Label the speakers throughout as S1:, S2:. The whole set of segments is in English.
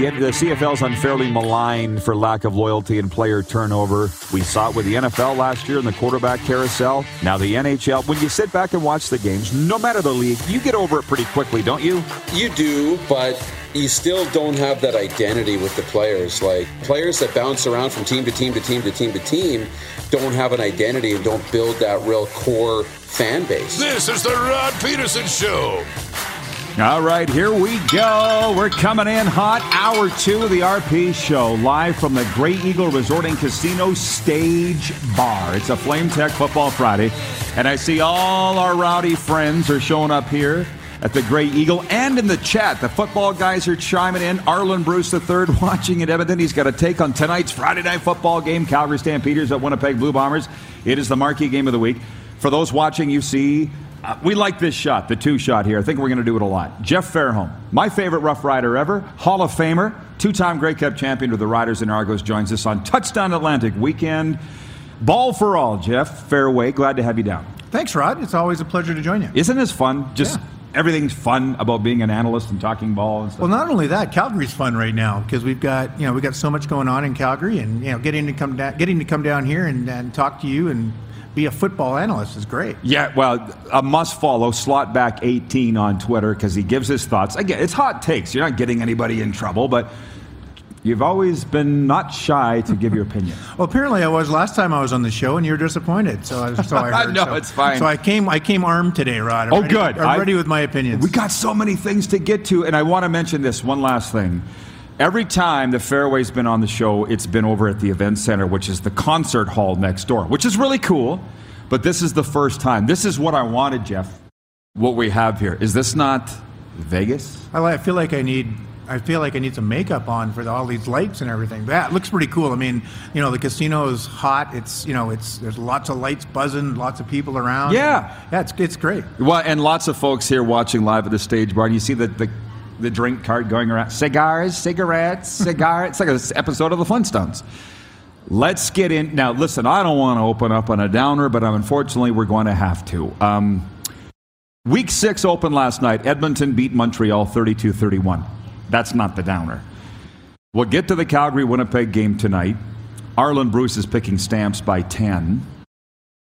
S1: The, the CFL's unfairly maligned for lack of loyalty and player turnover. We saw it with the NFL last year in the quarterback carousel. Now the NHL. When you sit back and watch the games, no matter the league, you get over it pretty quickly, don't you?
S2: You do, but you still don't have that identity with the players. Like players that bounce around from team to team to team to team to team don't have an identity and don't build that real core fan base.
S3: This is the Rod Pedersen Show.
S4: All right, here we go. We're coming in hot. Hour two of the RP show, live from the Grey Eagle Resort and Casino Stage Bar. It's a Flame Tech Football Friday, and I see all our rowdy friends are showing up here at the Grey Eagle and in the chat. The football guys are chiming in. Arland Bruce III watching in Edmonton. He's got a take on tonight's Friday night football game. Calgary Stampeders at Winnipeg Blue Bombers. It is the marquee game of the week. For those watching, you see uh, we like this shot, the two shot here. I think we're going to do it a lot. Jeff Fairholm, my favorite Rough Rider ever, Hall of Famer, two time Grey Cup champion with the Riders and Argos, joins us on Touchdown Atlantic weekend. Ball for all, Jeff. Fairway, glad to have you down.
S5: Thanks, Rod. It's always a pleasure to join you.
S4: Isn't this fun? Just yeah everything's fun about being an analyst and talking ball and stuff.
S5: Well, not only that, Calgary's fun right now because we've got you know we got so much going on in Calgary, and you know getting to come down, getting to come down here and, and talk to you and be a football analyst is great.
S4: Yeah, well, a must follow Slotback 18 on Twitter because he gives his thoughts. Again, it's hot takes. You're not getting anybody in trouble, but you've always been not shy to give your opinion.
S5: well, apparently I was last time I was on the show, and you were disappointed. So, I, so I heard.
S4: no,
S5: so,
S4: it's fine.
S5: So I came, I came armed today, Rod. I'm
S4: oh,
S5: ready,
S4: good.
S5: I'm
S4: I,
S5: ready with my opinions.
S4: We got so many things to get to, and I want to mention this one last thing. Every time the Fairway's been on the show, it's been over at the Event Center, which is the concert hall next door, which is really cool. But this is the first time. This is what I wanted, Jeff. What we have here. Is this not Vegas?
S5: I feel like I need I feel like I need some makeup on for the, all these lights and everything. That looks pretty cool. I mean, you know, the casino is hot. It's you know, it's there's lots of lights buzzing, lots of people around.
S4: Yeah,
S5: yeah, it's it's great.
S4: Well, and lots of folks here watching live at the stage bar. And you see the the, the drink cart going around, cigars, cigarettes, cigarettes. it's like an episode of the Flintstones. Let's get in. Now, listen, I don't want to open up on a downer, but unfortunately, we're going to have to. Um, week six opened last night. Edmonton beat Montreal 32 31. That's not the downer. We'll get to the Calgary Winnipeg game tonight. Arland Bruce is picking stamps by 10.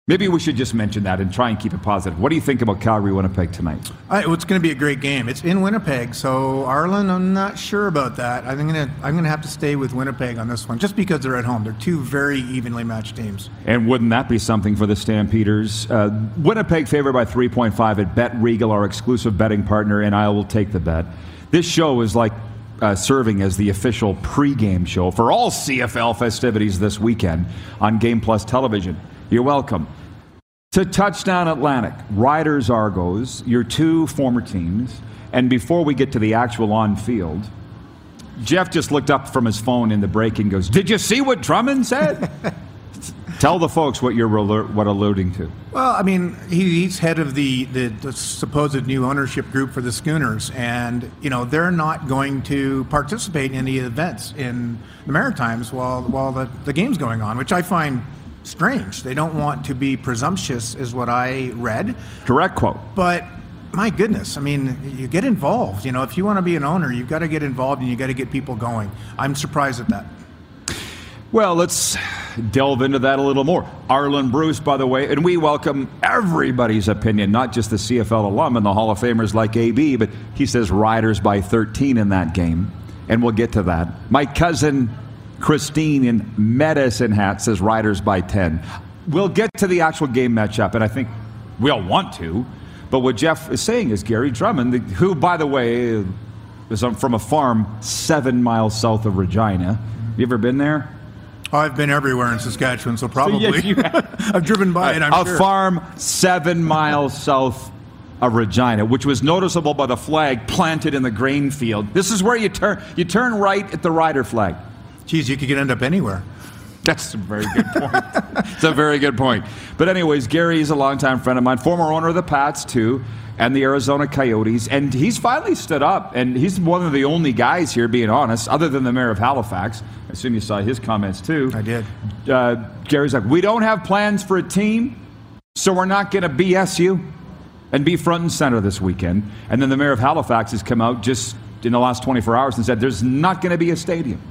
S4: Maybe we should just mention that and try and keep it positive. What do you think about Calgary Winnipeg tonight?
S5: I, well, it's going to be a great game. It's in Winnipeg, so Arland, I'm not sure about that. I think I'm going to I'm going to have to stay with Winnipeg on this one, just because they're at home. They're two very evenly matched teams.
S4: And wouldn't that be something for the Stampeders? Uh, Winnipeg favored by 3.5 at Bet Regal, our exclusive betting partner, and I will take the bet. This show is like uh, serving as the official pregame show for all CFL festivities this weekend on Game Plus Television. You're welcome to Touchdown Atlantic, Riders Argos, your two former teams. And before we get to the actual on field, Jeff just looked up from his phone in the break and goes, Did you see what Drummond said? Tell the folks what you're what alluding to.
S5: Well, I mean, he, he's head of the, the, the, supposed new ownership group for the Schooners, and you know they're not going to participate in any events in the Maritimes while while the, the game's going on, which I find strange. They don't want to be presumptuous, is what I read.
S4: Direct quote.
S5: But my goodness, I mean, you get involved. You know, if you want to be an owner, you've got to get involved and you got to get people going. I'm surprised at that.
S4: Well, let's delve into that a little more. Arland Bruce, by the way, and we welcome everybody's opinion, not just the CFL alum and the Hall of Famers like AB, but he says Riders by 13 in that game, and we'll get to that. My cousin Christine in Medicine Hat says Riders by 10. We'll get to the actual game matchup, and I think we all want to. But what Jeff is saying is Gary Drummond, who, by the way, is from a farm seven miles south of Regina. Have you ever been there?
S5: I've been everywhere in Saskatchewan, so probably. So I've driven by it, I'm
S4: a
S5: sure.
S4: farm seven miles south of Regina, which was noticeable by the flag planted in the grain field. This is where you turn. You turn right at the rider flag.
S5: Geez, you could end up anywhere.
S4: That's a very good point. it's a very good point. But anyways, Gary is a longtime friend of mine, former owner of the Pats too, and the Arizona Coyotes, and he's finally stood up, and he's one of the only guys here, being honest, other than the mayor of Halifax. I assume you saw his comments too.
S5: I did.
S4: Uh, Gary's like, we don't have plans for a team, so we're not going to BS you and be front and center this weekend. And then the mayor of Halifax has come out just in the last 24 hours and said there's not going to be a stadium.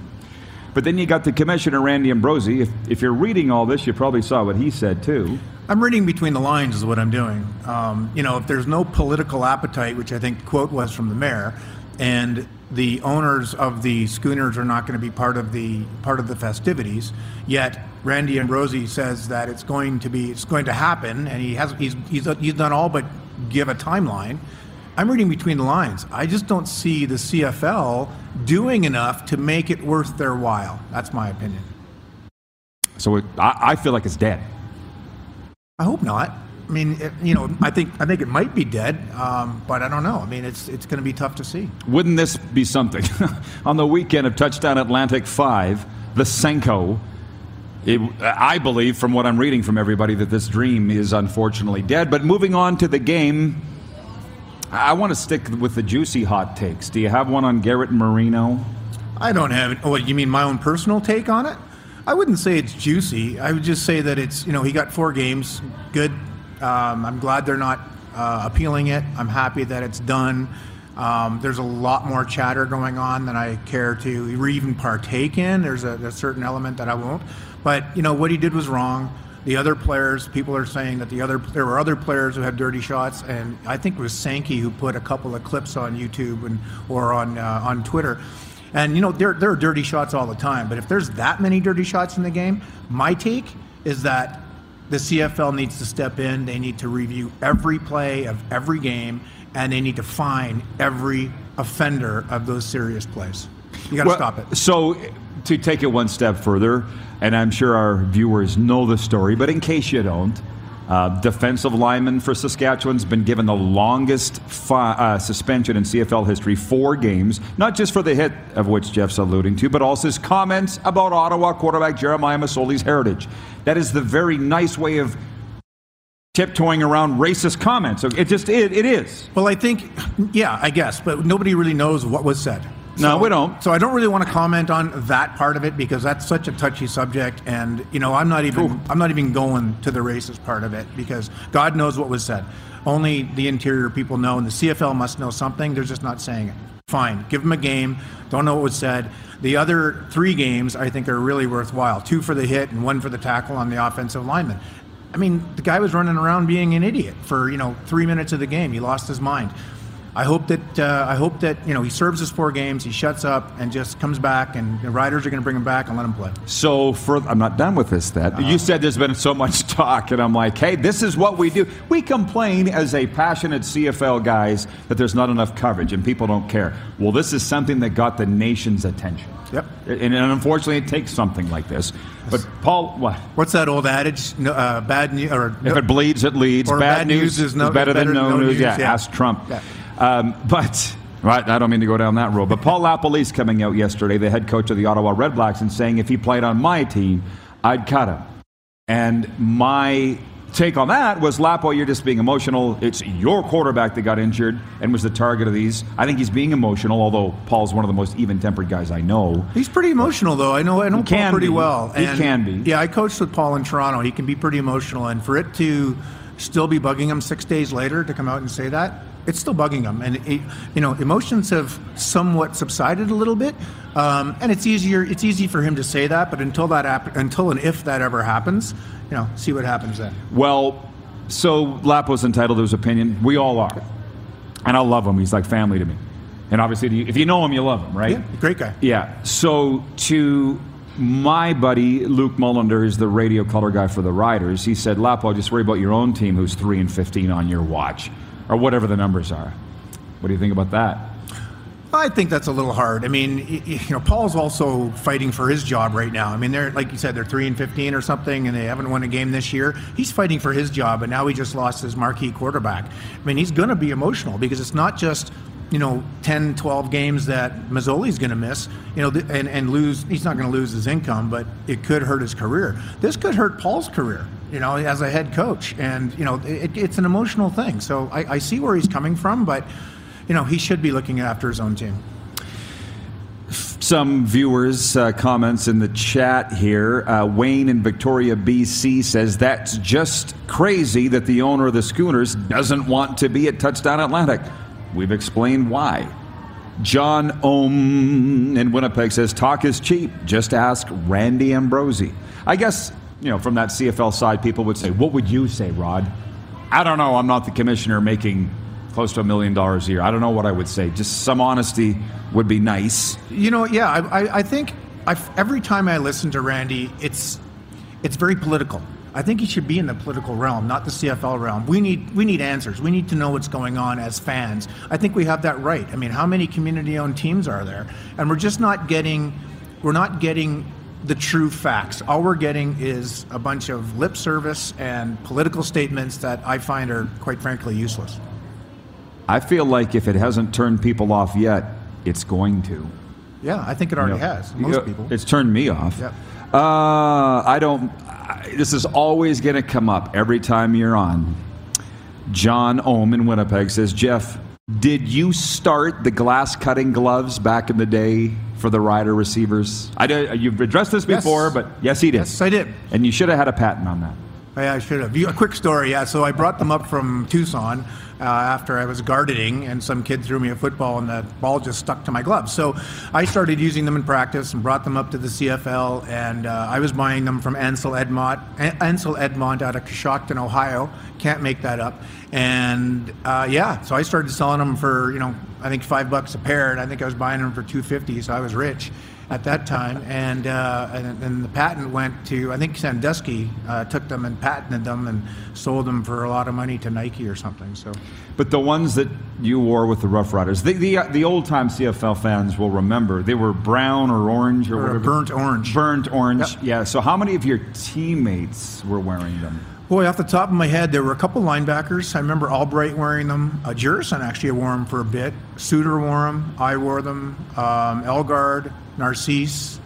S4: But then you got the commissioner, Randy Ambrosie. If, if you're reading all this, you probably saw what he said too.
S5: I'm reading between the lines, is what I'm doing. Um, you know, if there's no political appetite, which I think the quote was from the mayor, and the owners of the schooners are not going to be part of the part of the festivities, yet Randy Ambrosie says that it's going to be it's going to happen, and he has he's he's, he's done all but give a timeline. I'm reading between the lines. I just don't see the CFL doing enough to make it worth their while. That's my opinion.
S4: So it, I, I feel like it's dead.
S5: I hope not. I mean, it, you know, I think I think it might be dead, um, but I don't know. I mean, it's it's going to be tough to see.
S4: Wouldn't this be something? On the weekend of Touchdown Atlantic 5, the Senko, it, I believe from what I'm reading from everybody that this dream is unfortunately dead. But moving on to the game, I want to stick with the juicy hot takes. Do you have one on Garrett Marino?
S5: I don't have it. Oh, you mean my own personal take on it? I wouldn't say it's juicy. I would just say that it's, you know, he got four games. Good. Um, I'm glad they're not uh, appealing it. I'm happy that it's done. Um, there's a lot more chatter going on than I care to even partake in. There's a, a certain element that I won't. But, you know, what he did was wrong. The other players, people are saying that the other there were other players who had dirty shots, and I think it was Sankey who put a couple of clips on YouTube and or on uh, on Twitter. And you know there there are dirty shots all the time, but if there's that many dirty shots in the game, my take is that the CFL needs to step in. They need to review every play of every game, and they need to fine every offender of those serious plays. You got to
S4: Well,
S5: stop it.
S4: So, to take it one step further, and I'm sure our viewers know the story, but in case you don't, uh, defensive lineman for Saskatchewan's been given the longest fi- uh, suspension in CFL history, four games, not just for the hit of which Jeff's alluding to, but also his comments about Ottawa quarterback Jeremiah Masoli's heritage. That is the very nice way of tiptoeing around racist comments. It just it, it is.
S5: Well, I think, yeah, I guess, but nobody really knows what was said.
S4: No, we don't.
S5: So I don't really want to comment on that part of it because that's such a touchy subject, and you know, I'm not even I'm not even going to the racist part of it because God knows what was said. Only the interior people know, and the CFL must know something. They're just not saying it. Fine, give them a game. Don't know what was said. The other three games I think are really worthwhile. Two for the hit and one for the tackle on the offensive lineman. I mean, the guy was running around being an idiot for you know three minutes of the game. He lost his mind. I hope that uh, I hope that you know he serves his four games, he shuts up, and just comes back, and the riders are going to bring him back and let him play.
S4: So for I'm not done with this. That you said there's been so much talk, and I'm like, hey, this is what we do. We complain as a passionate CFL guys that there's not enough coverage and people don't care. Well, this is something that got the nation's attention.
S5: Yep.
S4: And, and unfortunately, it takes something like this. But Paul, what?
S5: What's that old adage? No, uh, bad news or
S4: If it bleeds, it leads. Bad,
S5: bad
S4: news,
S5: news is no-
S4: better, than no, news. Yeah,
S5: yeah.
S4: ask Trump.
S5: Yeah.
S4: Um, but right, I don't mean to go down that road. But Paul LaPolice coming out yesterday, the head coach of the Ottawa Redblacks, and saying if he played on my team, I'd cut him. And my take on that was Lapo, you're just being emotional. It's your quarterback that got injured and was the target of these. I think he's being emotional, although Paul's one of the most even-tempered guys I know.
S5: He's pretty emotional, though. I know. I know Paul pretty
S4: be.
S5: well.
S4: He can be.
S5: Yeah, I coached with Paul in Toronto. He can be pretty emotional, and for it to still be bugging him six days later to come out and say that, it's still bugging him. And it, you know, emotions have somewhat subsided a little bit, um, and it's easier. It's easy for him to say that, but until that hap- until and if that ever happens, you know, see what happens then.
S4: Well, so Lapo's entitled to his opinion. We all are. And I love him. He's like family to me. And obviously, if you know him, you love him, right?
S5: Yeah, great guy.
S4: Yeah. So to my buddy Luke Mullender is the radio color guy for the Riders. He said, "Lapo, just worry about your own team, who's three and fifteen on your watch, or whatever the numbers are." What do you think about that?
S5: I think that's a little hard. I mean, you know, Paul's also fighting for his job right now. I mean, they're like you said, they're three and fifteen or something, and they haven't won a game this year. He's fighting for his job, and now he just lost his marquee quarterback. I mean, he's going to be emotional because it's not just you know 10, 12 games that Masoli's going to miss. You know, and and lose. He's not going to lose his income, but it could hurt his career. This could hurt Paul's career. You know, as a head coach, and you know, it, it's an emotional thing. So I, I see where he's coming from, but you know, he should be looking after his own team.
S4: Some viewers' uh, comments in the chat here. Uh, Wayne in Victoria, BC says that's just crazy that the owner of the Schooners doesn't want to be at Touchdown Atlantic. We've explained why. John Ohm in Winnipeg says, Talk is cheap. Just ask Randy Ambrosie. I guess, you know, from that CFL side, people would say, What would you say, Rod? I don't know. I'm not the commissioner making close to a million dollars a year. I don't know what I would say. Just some honesty would be nice.
S5: You know, yeah, I, I, think I've, every time I listen to Randy, it's it's very political. I think he should be in the political realm, not the CFL realm. We need we need answers. We need to know what's going on as fans. I think we have that right. I mean, how many community-owned teams are there? And we're just not getting we're not getting the true facts. All we're getting is a bunch of lip service and political statements that I find are quite frankly useless.
S4: I feel like if it hasn't turned people off yet, it's going to.
S5: Yeah, I think it already
S4: You know,
S5: has.
S4: you
S5: Most
S4: know,
S5: people.
S4: It's turned me off.
S5: Yep.
S4: Uh, I don't. I, this is always going to come up every time you're on. John Ohm in Winnipeg says, Jeff, did you start the glass cutting gloves back in the day for the rider receivers? I did, you've addressed this
S5: Yes.
S4: before, but yes, he did.
S5: Yes, I did.
S4: And you should have had a patent on that.
S5: Yeah, I should have. A quick story, yeah. So I brought them up from Tucson uh, after I was gardening, and some kid threw me a football, and the ball just stuck to my gloves. So I started using them in practice and brought them up to the CFL, and uh, I was buying them from Ansell Edmont, Ansell Edmont out of Coshocton, Ohio. Can't make that up. And uh, yeah, so I started selling them for you know I think five bucks a pair, and I think I was buying them for two fifty, so I was rich at that time, and, uh, and and the patent went to I think Sandusky uh, took them and patented them and sold them for a lot of money to Nike or something. So
S4: But the ones that you wore with the Rough Riders, the, the, the old time CFL fans will remember, they were brown or orange or,
S5: Or
S4: whatever.
S5: burnt orange.
S4: Burnt orange,
S5: Yep.
S4: yeah. So how many of your teammates were wearing them?
S5: Boy, off the top of my head, there were a couple linebackers. I remember Albright wearing them. Uh, Jurasin actually wore them for a bit. Suitor wore them. I wore them. Um, Elgaard, Narcisse.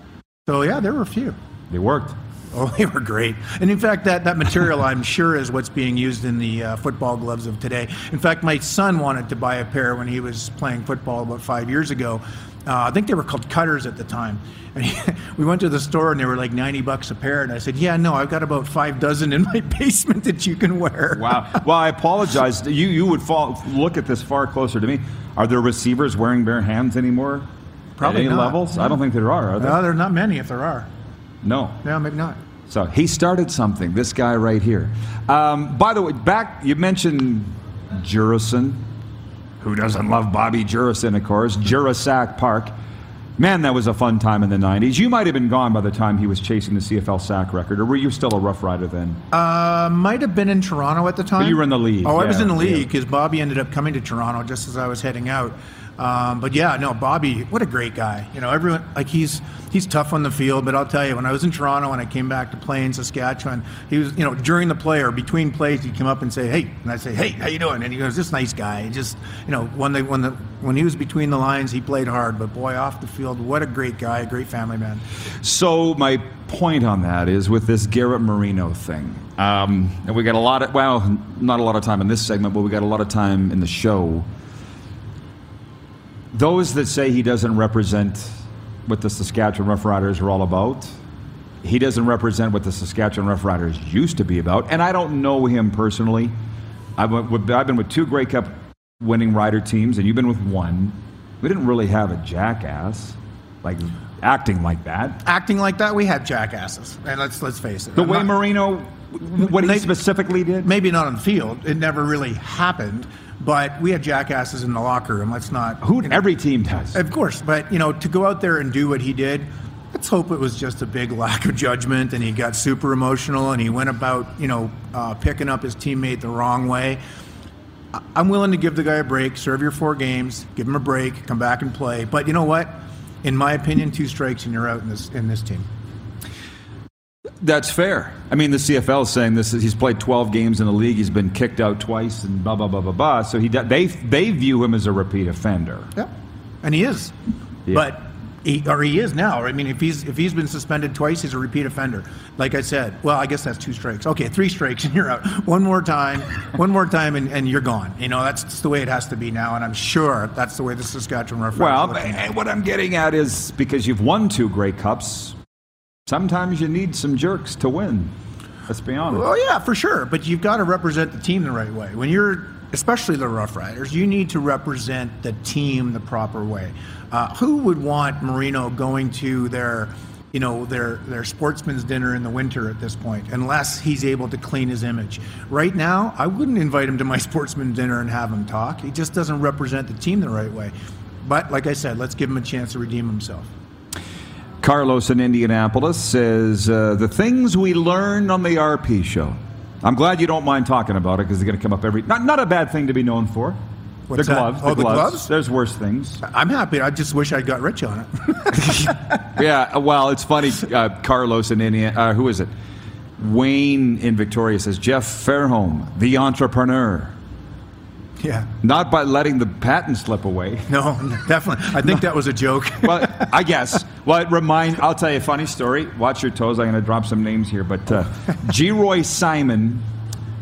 S5: So yeah, there were a few.
S4: They worked.
S5: Oh, they were great. And in fact, that, that material, I'm sure, is what's being used in the uh, football gloves of today. In fact, my son wanted to buy a pair when he was playing football about five years ago. Uh, I think they were called cutters at the time. And he, we went to the store and they were like 90 bucks a pair. And I said, Yeah, no, I've got about five dozen in my basement that you can wear.
S4: Wow. well, I apologize. You you would fall, look at this far closer to me. Are there receivers wearing bare hands anymore?
S5: Probably
S4: At any
S5: not.
S4: levels? I don't think there are. Are there?
S5: No, there are not many if there are.
S4: no.
S5: No, maybe not.
S4: So he started something. This guy right here. Um, by the way, back you mentioned Jurasin. Who doesn't love Bobby Jurasin? Of course, Jurasac Park. Man, that was a fun time in the '90s. You might have been gone by the time he was chasing the CFL sack record, or were you still a Rough Rider then?
S5: Uh, might have been in Toronto at the time.
S4: you were in the league,
S5: Oh, I was in the league because Bobby ended up coming to Toronto just as I was heading out. Um, but yeah, no, Bobby, what a great guy. You know, everyone like he's he's tough on the field, but I'll tell you, when I was in Toronto and I came back to play in Saskatchewan, he was, you know, during the play or between plays, he'd come up and say, "Hey," and I'd say, "Hey, how you doing?" And he goes, "This nice guy." Just, you know, when they when the when he was between the lines, he played hard, but boy, off the field, what a great guy, a great family man.
S4: So my point on that is with this Garrett Marino thing, um, and we got a lot of well, not a lot of time in this segment, but we got a lot of time in the show. Those that say he doesn't represent what the Saskatchewan Roughriders are all about, he doesn't represent what the Saskatchewan Roughriders used to be about. And I don't know him personally. I've been with, I've been with two Grey Cup winning rider teams, and you've been with one. We didn't really have a jackass like acting like that.
S5: Acting like that, we had jackasses, and let's let's face it.
S4: The
S5: I'm
S4: way
S5: not-
S4: Marino, what he
S5: They-
S4: specifically did.
S5: maybe not on the field. It never really happened, but we had jackasses in the locker room. Let's not.
S4: Who every team does.
S5: Of course, but you know, to go out there and do what he did, let's hope it was just a big lack of judgment, and he got super emotional, and he went about, you know, uh, picking up his teammate the wrong way. I- I'm willing to give the guy a break, serve your four games, give him a break, come back and play. But you know what? In my opinion, two strikes and you're out in this in this team.
S4: That's fair. I mean, the CFL is saying this. He's played 12 games in the league. He's been kicked out twice, and blah blah blah blah blah. So he they they view him as a repeat offender.
S5: Yeah, and he is.
S4: Yeah.
S5: But he, or he is now. I mean, if he's if he's been suspended twice, he's a repeat offender. Like I said, well, I guess that's two strikes. Okay, three strikes and you're out. One more time, one more time, and, and you're gone. You know, that's just the way it has to be now, and I'm sure that's the way the Saskatchewan Roughriders.
S4: Well, and eh, what I'm getting at is because you've won two Grey Cups, sometimes you need some jerks to win. Let's be honest.
S5: Oh yeah, for sure. But you've got to represent the team the right way. When you're especially the Rough Riders, you need to represent the team the proper way. Uh, who would want Marino going to their you know their their sportsman's dinner in the winter at this point unless he's able to clean his image right now i wouldn't invite him to my sportsman dinner and have him talk he just doesn't represent the team the right way but like i said let's give him a chance to redeem himself
S4: Carlos in Indianapolis says uh, the things we learned on the RP show. I'm glad you don't mind talking about it because it's going to come up every. Not not a bad thing to be known for.
S5: What's
S4: the
S5: that?
S4: gloves.
S5: Oh, the
S4: gloves.
S5: gloves?
S4: There's worse things.
S5: i'm happy i just wish i got rich on it
S4: yeah. Well, it's funny. Uh, Carlos in Indiana. Uh, who is it? Wayne in Victoria says Jeff Fairholm, the entrepreneur.
S5: yeah
S4: Not by letting the patent slip away.
S5: no definitely i think that was a joke
S4: well, I guess. Well, it remind. I'll tell you a funny story. Watch your toes. I'm going to drop some names here, but uh, Geroy Simon,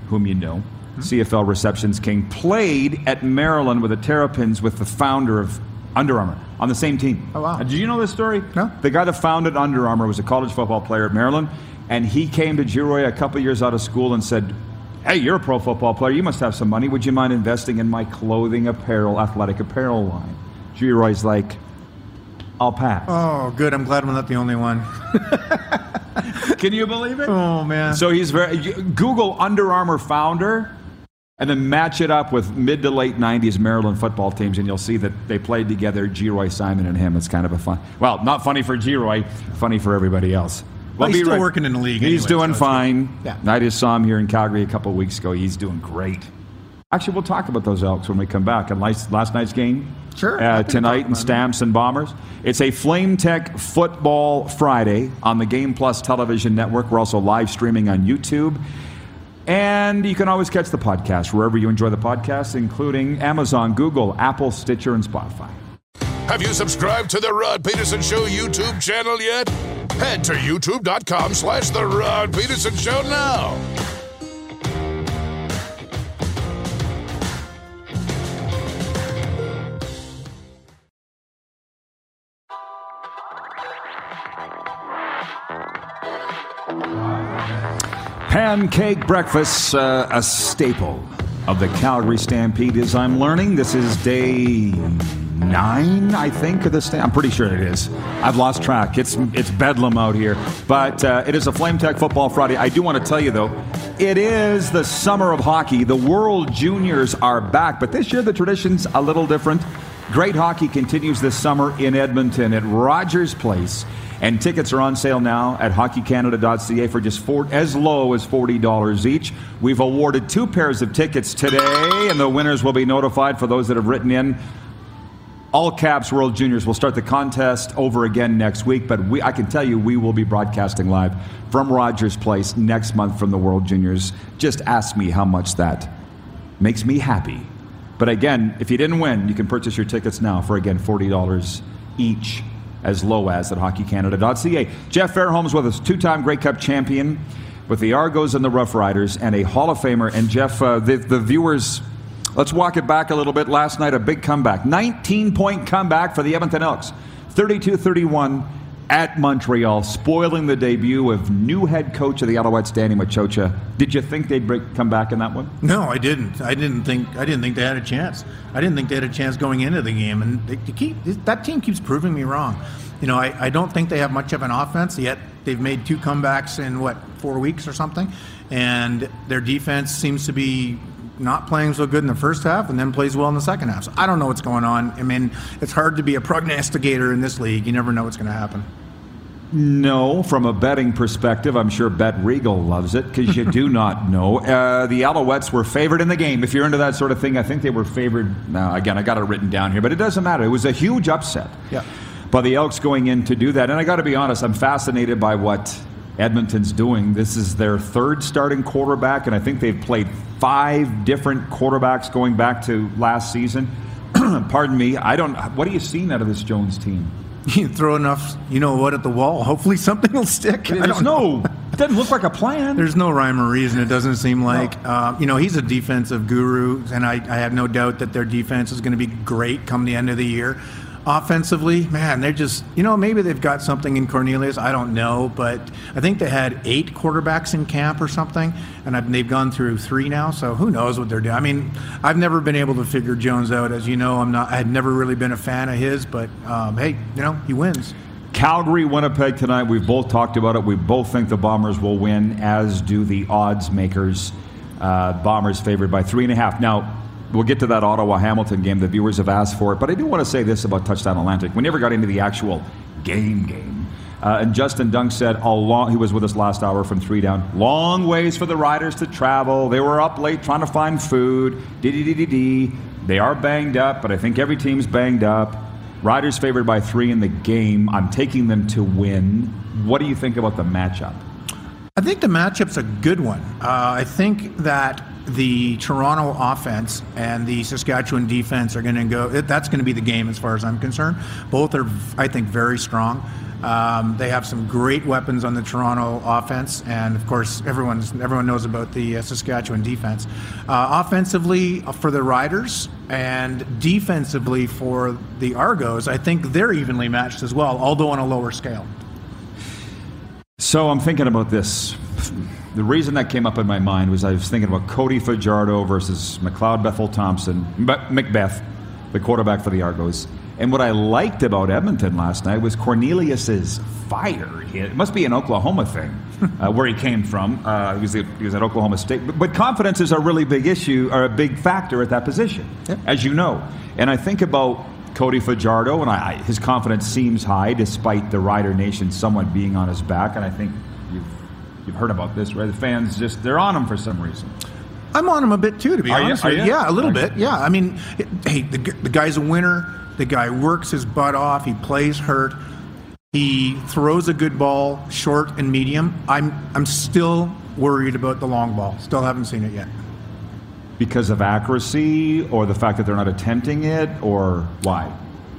S4: whom you know, CFL receptions king, played at Maryland with the Terrapins with the founder of Under Armour on the same team.
S5: Oh, wow.
S4: Did you know this story?
S5: No.
S4: The guy that founded Under Armour was a college football player at Maryland, and he came to Geroy a couple years out of school and said. Hey, you're a pro football player. You must have some money. Would you mind investing in my clothing, apparel, athletic apparel line? Geroy's like, I'll pass.
S5: oh good i'm glad i'm not the only one
S4: Can you believe it?
S5: oh man
S4: So he's very. Google Under Armour founder, and then match it up with mid to late '90s Maryland football teams, and you'll see that they played together. Geroy Simon and him. It's kind of a fun. Well, not funny for Geroy, funny for everybody else.
S5: Well, he's still
S4: right-
S5: working in the league
S4: He's
S5: anyway,
S4: doing
S5: so
S4: fine.
S5: Yeah.
S4: I just saw him here in Calgary a couple of weeks ago. He's doing great. Actually, we'll talk about those Elks when we come back. And last, last night's game,
S5: Sure,
S4: uh, tonight
S5: talk
S4: in. Stamps and Bombers. It's a Flame Tech Football Friday on the Game Plus television network. We're also live streaming on YouTube. And you can always catch the podcast wherever you enjoy the podcast, including Amazon, Google, Apple, Stitcher, and Spotify.
S3: Have you subscribed to the Rod Pedersen Show YouTube channel yet? Head to youtube.com slash The Rod Pedersen Show now.
S4: Pancake breakfast, uh, a staple of the Calgary Stampede, as I'm learning. This is day nine, I think, of the stand. I'm pretty sure it is. I've lost track. It's it's bedlam out here, but uh, it is a Flame Tech Football Friday. I do want to tell you though, it is the summer of hockey. The World Juniors are back, but this year the tradition's a little different. Great hockey continues this summer in Edmonton at Rogers Place. And tickets are on sale now at hockeycanada.ca for just four, as low as $40 each. We've awarded two pairs of tickets today, and the winners will be notified for those that have written in. All Caps World Juniors will start the contest over again next week, but we, I can tell you we will be broadcasting live from Rogers Place next month from the World Juniors. Just ask me how much that makes me happy. But again, if you didn't win, you can purchase your tickets now for again $40 each, as low as at hockeycanada.ca. Jeff Fairholm's with us, two-time Grey Cup champion with the Argos and the Rough Riders, and a Hall of Famer. And Jeff, uh, the, the viewers, let's walk it back a little bit. Last night, a big comeback, 19-point comeback for the Edmonton Elks, 32-31 at Montreal, spoiling the debut of new head coach of the Alouettes, Danny Maciocia. Did you think they'd break, come back in that one?
S5: No, I didn't. I didn't think. I didn't think they had a chance. I didn't think they had a chance going into the game, and they, they keep that team keeps proving me wrong. You know, I, I don't think they have much of an offense yet. They've made two comebacks in what four weeks or something, and their defense seems to be not playing so good in the first half, and then plays well in the second half. So I don't know what's going on. I mean, it's hard to be a prognosticator in this league. You never know what's going to happen.
S4: No, from a betting perspective, I'm sure Bet Regal loves it because you do not know. Uh, the Alouettes were favored in the game. If you're into that sort of thing, I think they were favored. Now, again, I got it written down here, but it doesn't matter. It was a huge upset
S5: Yeah.
S4: by the Elks going in to do that. And I got to be honest, I'm fascinated by what Edmonton's doing. This is their third starting quarterback, and I think they've played five different quarterbacks going back to last season. Pardon me. I don't. What are you seeing out of this Jones team?
S5: You throw enough, you know what, at the wall. Hopefully, something will stick. I
S4: There's
S5: don't know.
S4: no. It doesn't look like a plan.
S5: There's no rhyme or reason. It doesn't seem like. Uh, you know, he's a defensive guru, and I, I have no doubt that their defense is going to be great come the end of the year. Offensively, man, they're just, you know, maybe they've got something in Cornelius. I don't know. But I think they had eight quarterbacks in camp or something, and I've, they've gone through three now. So who knows what they're doing? I mean, I've never been able to figure Jones out. As you know, I'm not, I had never really been a fan of his, but um, hey, you know, he wins.
S4: Calgary, Winnipeg tonight. We've both talked about it. We both think the Bombers will win, as do the odds makers. Uh, Bombers favored by three and a half. Now, we'll get to that Ottawa Hamilton game. The viewers have asked for it, but I do want to say this about Touchdown Atlantic. We never got into the actual game game. Uh, and Justin Dunk said, all long, he was with us last hour from three down. Long ways for the riders to travel. They were up late trying to find food. They are banged up, but I think every team's banged up. Riders favored by three in the game. I'm taking them to win. What do you think about the matchup?
S5: I think the matchup's a good one. Uh, I think that the Toronto offense and the Saskatchewan defense are going to go. That's going to be the game as far as I'm concerned. Both are, I think, very strong. Um, they have some great weapons on the Toronto offense, and of course, everyone's everyone knows about the uh, Saskatchewan defense. Uh, offensively, uh, for the Riders, and defensively for the Argos, I think they're evenly matched as well, although on a lower scale.
S4: So I'm thinking about this the reason that came up in my mind was I was thinking about Cody Fajardo versus McLeod Bethel Thompson, McBeth, the quarterback for the Argos. And what I liked about Edmonton last night was Cornelius's fire. It must be an Oklahoma thing, uh, where he came from. Uh, he, was at, he, was at, Oklahoma State. But, but, confidence is a really big issue, or a big factor at that position, yeah. as you know. And I think about Cody Fajardo, and I, his confidence seems high despite the Rider Nation somewhat being on his back. And I think you've heard about this, right? The fans just, they're on him for some reason.
S5: I'm on him a bit too, to be
S4: Are
S5: honest.
S4: You?
S5: Yeah, a little bit. Yeah, I mean, hey, the, the guy's a winner. The guy works his butt off. He plays hurt. He throws a good ball, short and medium. I'm I'm still worried about the long ball. Still haven't seen it yet.
S4: Because of accuracy, or the fact that they're not attempting it, or why?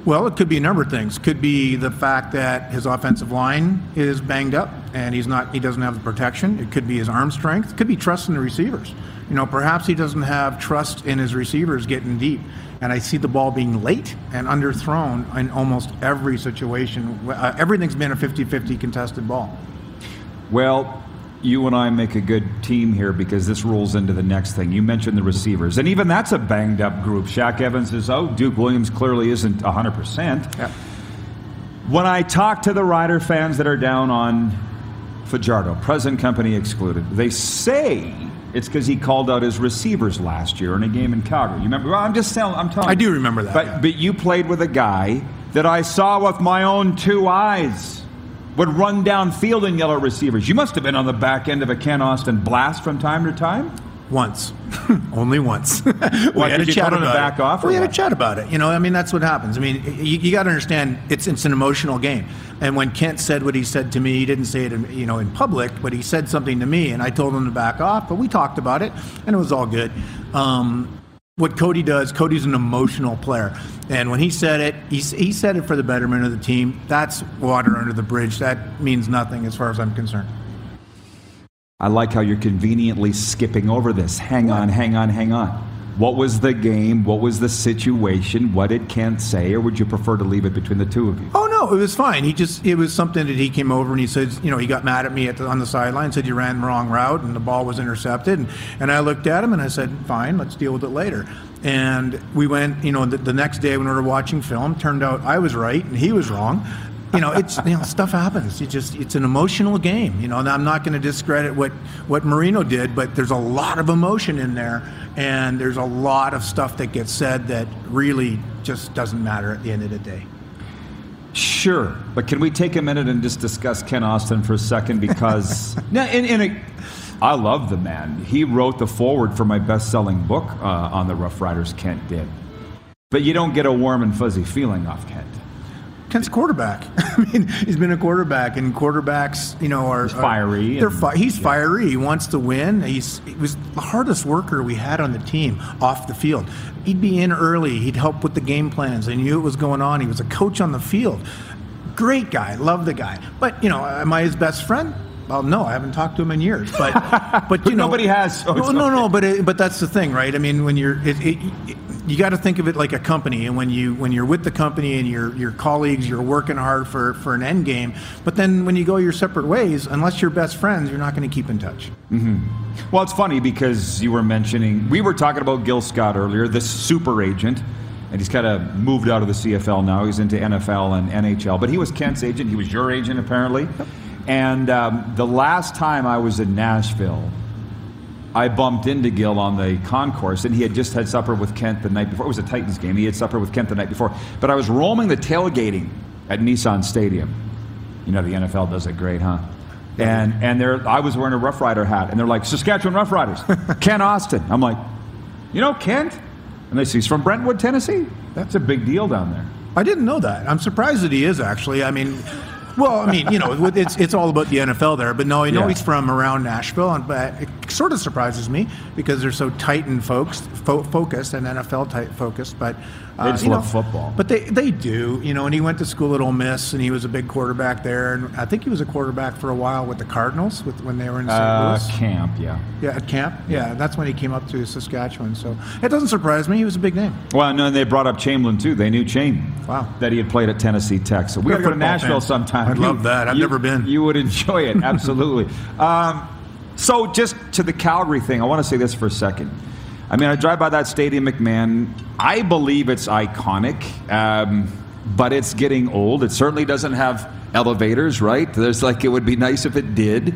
S5: Well, it could be a number of things. Could be the fact that his offensive line is banged up and he's not he doesn't have the protection. It could be his arm strength. It could be trust in the receivers. You know, perhaps he doesn't have trust in his receivers getting deep. And I see the ball being late and underthrown in almost every situation. Uh, everything's been a 50-50 contested ball.
S4: Well, you and I make a good team here because this rolls into the next thing. You mentioned the receivers, and even that's a banged up group. Shaq Evans is out. Duke Williams clearly isn't 100%. Yeah. When I talk to the Rider fans that are down on Fajardo, present company excluded, they say it's because he called out his receivers last year in a game in Calgary. You remember? Well, I'm just telling. I'm telling.
S5: I do remember that.
S4: But
S5: yeah.
S4: but you played with a guy that I saw with my own two eyes would run downfield and yell at receivers. You must have been on the back end of a Kent Austin blast from time to time.
S5: Once, only once.
S4: we had a chat about back it. Off
S5: we had
S4: what?
S5: a chat about it. You know, I mean, that's what happens. I mean, you, you got to understand, it's it's an emotional game. And when Kent said what he said to me, he didn't say it, in, you know, in public, but he said something to me, and I told him to back off. But we talked about it, and it was all good. Um, what Cody does, Cody's an emotional player. And when he said it, he, he said it for the betterment of the team. That's water under the bridge. That means nothing as far as I'm concerned.
S4: I like how you're conveniently skipping over this. Hang on, hang on, hang on. What was the game? What was the situation? What did Kent say? Or would you prefer to leave it between the two of you?
S5: Oh, no, it was fine. He just, it was something that he came over and he said, you know, he got mad at me at the, on the sideline, said you ran the wrong route and the ball was intercepted. And, and I looked at him and I said, fine, let's deal with it later. And we went, you know, the, the next day when we were watching film, turned out I was right and he was wrong you know, it's you know, stuff happens. You just it's an emotional game. You know, and I'm not going to discredit what what Marino did, but there's a lot of emotion in there, and there's a lot of stuff that gets said that really just doesn't matter at the end of the day.
S4: Sure, but can we take a minute and just discuss Kent Austin for a second? Because no, in, in a, I love the man. He wrote the forward for my best-selling book uh, on the Rough Riders. Kent did, but you don't get a warm and fuzzy feeling off Kent.
S5: Kent's quarterback. I mean, he's been a quarterback, and quarterbacks, you know, are
S4: he's fiery.
S5: They're fi- he's yeah. fiery. He wants to win. He's he was the hardest worker we had on the team off the field. He'd be in early. He'd help with the game plans. I knew what was going on. He was a coach on the field. Great guy. Love the guy. But you know, am I his best friend? Well, no, I haven't talked to him in years, but but you know
S4: Nobody has, oh, so
S5: no, no,
S4: okay.
S5: no, but it, but that's the thing, right? I mean, when you're it, it, you got to think of it like a company, and when you when you're with the company and your your colleagues, you're working hard for for an end game. But then when you go your separate ways, unless you're best friends, you're not going to keep in touch. Mm-hmm.
S4: Well, it's funny because you were mentioning, we were talking about Gil Scott earlier, this super agent, and he's kind of moved out of the CFL now. He's into NFL and NHL, but he was Kent's agent. He was your agent, apparently. And um, the last time I was in Nashville, I bumped into Gil on the concourse, and he had just had supper with Kent the night before. It was a Titans game. He had supper with Kent the night before. But I was roaming the tailgating at Nissan Stadium. You know, the NFL does it great, huh? And and there, I was wearing a Rough Rider hat, and they're like, Saskatchewan Rough Riders, Kent Austin. I'm like, you know Kent? And they say, he's from Brentwood, Tennessee. That's a big deal down there.
S5: I didn't know that. I'm surprised that he is actually. I mean, well, I mean, you know, it's it's all about the NFL there, but no, I know
S4: Yeah.
S5: he's from around Nashville, and but sort of surprises me because they're so Titan folks fo- focused and NFL type focused, but uh,
S4: They just
S5: you
S4: love
S5: know,
S4: football.
S5: But they they do, you know. And he went to school at Ole Miss, and he was a big quarterback there, and I think he was a quarterback for a while with the Cardinals with, when they were in St.
S4: Uh,
S5: Louis.
S4: camp, yeah.
S5: Yeah, at camp. Yeah, that's when he came up to Saskatchewan. So it doesn't surprise me. He was a big name.
S4: Well, no, and they brought up Chamberlain too. They knew Chain.
S5: Wow.
S4: That he had played at Tennessee Tech. So we got to go to Nashville
S5: fan.
S4: sometime.
S5: I'd love that. I've
S4: you-
S5: never been.
S4: You would enjoy it, absolutely. um, so just to the Calgary thing, I want to say this for a second. I mean, I drive by that stadium, McMahon. I believe it's iconic, um, but it's getting old. It certainly doesn't have elevators, right? There's like it would be nice if it did.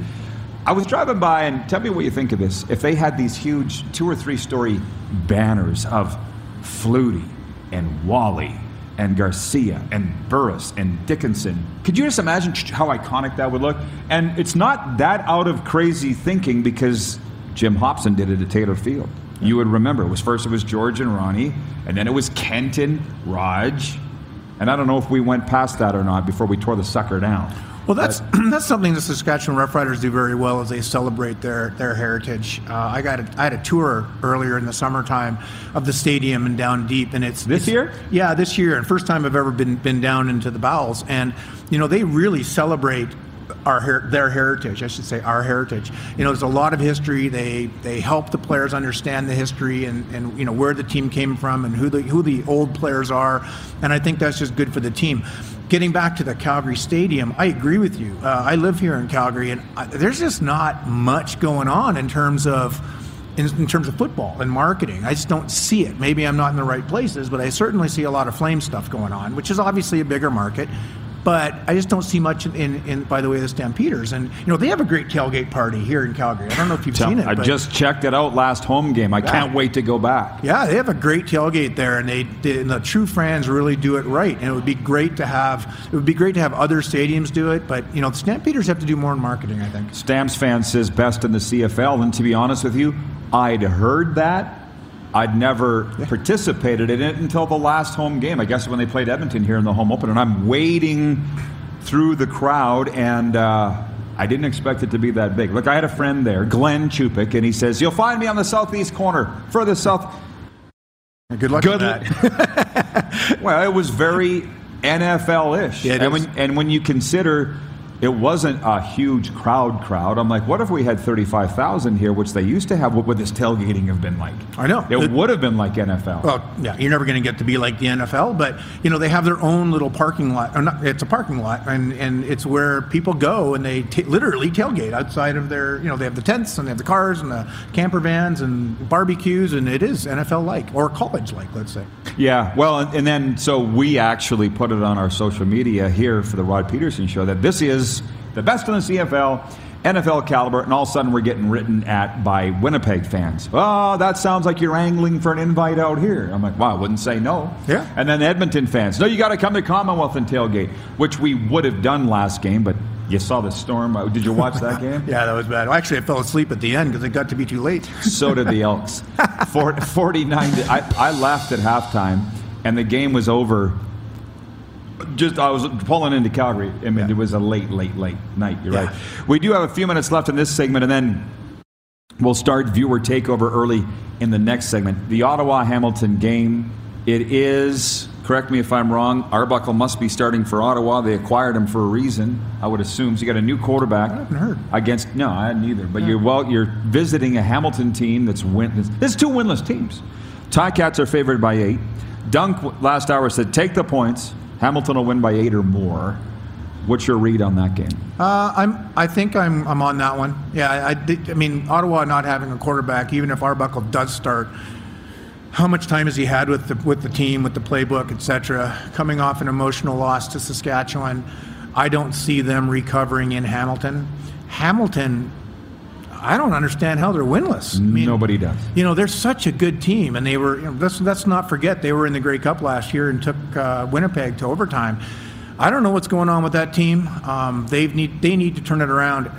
S4: I was driving by, and tell me what you think of this. If they had these huge two or three story banners of Flutie and Wally and Garcia and Burris and Dickinson, could you just imagine how iconic that would look? And it's not that out of crazy thinking because Jim Hopson did it at Taylor Field. You would remember it was first it was George and Ronnie, and then it was Kenton, Raj, and I don't know if we went past that or not before we tore the sucker down.
S5: Well, that's that's something the Saskatchewan Roughriders do very well as they celebrate their their heritage. Uh, I got a, I had a tour earlier in the summertime of the stadium and down deep, and it's
S4: This
S5: it's-
S4: year?
S5: Yeah, this year, and first time I've ever been been down into the bowels, and you know they really celebrate our her- their heritage. I should say our heritage. You know, there's a lot of history. They they help the players understand the history and, and you know where the team came from and who the who the old players are, and I think that's just good for the team. Getting back to the Calgary Stadium, I agree with you. Uh, I live here in Calgary, and I, there's just not much going on in terms of in, in terms of football and marketing. I just don't see it. Maybe I'm not in the right places, but I certainly see a lot of flame stuff going on, which is obviously a bigger market. But I just don't see much in, in, in by the way, the Stampeders. And, you know, they have a great tailgate party here in Calgary. I don't know if you've seen it.
S4: I just checked it out last home game. I can't wait to go back.
S5: yeah, they have a great tailgate there, and they, they and the true fans really do it right. And it would be great to have it would be great to have other stadiums do it. But you know, the Stampeders have to do more in marketing. I think.
S4: Stamps fan says best in the CFL, and to be honest with you, I'd heard that. I'd never participated in it until the last home game. I guess when they played Edmonton here in the home opener, and I'm wading through the crowd, and uh, I didn't expect it to be that big. Look, I had a friend there, Glenn Chupik, and he says, "You'll find me on the southeast corner, furthest south."
S5: Good luck
S4: Good
S5: with that.
S4: Well, it was very NFL-ish,
S5: Yeah, it
S4: and
S5: is.
S4: when and when you consider it wasn't a huge crowd, crowd. I'm like, what if we had 35,000 here, which they used to have? What would this tailgating have been like?
S5: I know.
S4: it
S5: It-
S4: would have been like NFL.
S5: Well, yeah, you're never going to get to be like the NFL, but you know they have their own little parking lot. Or not, it's a parking lot, and, and it's where people go and they t- literally tailgate outside of their. You know, they have the tents and they have the cars and the camper vans and barbecues, and it is NFL like or college like, let's say.
S4: Yeah, well, and, and then so we actually put it on our social media here for the Rod Pedersen show that this is the best in the CFL, NFL caliber, and all of a sudden we're getting written at by Winnipeg fans. Oh, that sounds like you're angling for an invite out here. I'm like, wow, I wouldn't say no.
S5: Yeah.
S4: And then Edmonton fans, no, you got to come to Commonwealth and tailgate, which we would have done last game, but you saw the storm. Uh, Did you watch that game?
S5: Yeah, that was bad. Well, actually, I fell asleep at the end because it got to be too late.
S4: So did the Elks. For, 49 to, I, I left at halftime, and the game was over. Just I was pulling into Calgary. I mean,
S5: Yeah.
S4: it was a late, late, late night. You're
S5: Yeah.
S4: right. We do have a few minutes left in this segment, and then we'll start viewer takeover early in the next segment. The Ottawa Hamilton game. It is correct me if I'm wrong. Arbuckle must be starting for Ottawa. They acquired him for a reason, I would assume. So you got a new quarterback. I
S5: haven't heard.
S4: Against no, I hadn't either. But yeah. you're well, you're visiting a Hamilton team that's win. There's two winless teams. Ticats are favored by eight. Dunk last hour said take the points. Hamilton will win by eight or more. What's your read on that game?
S5: Uh, I'm. I think I'm. I'm on that one. Yeah. I, I, I mean, Ottawa not having a quarterback, even if Arbuckle does start, how much time has he had with the with the team, with the playbook, etc. Coming off an emotional loss to Saskatchewan, I don't see them recovering in Hamilton. Hamilton, I don't understand how they're winless. I
S4: mean, Nobody does.
S5: You know, they're such a good team, and they were. You know, let's let's not forget they were in the Grey Cup last year and took uh, Winnipeg to overtime. I don't know what's going on with that team. Um, they need they need to turn it around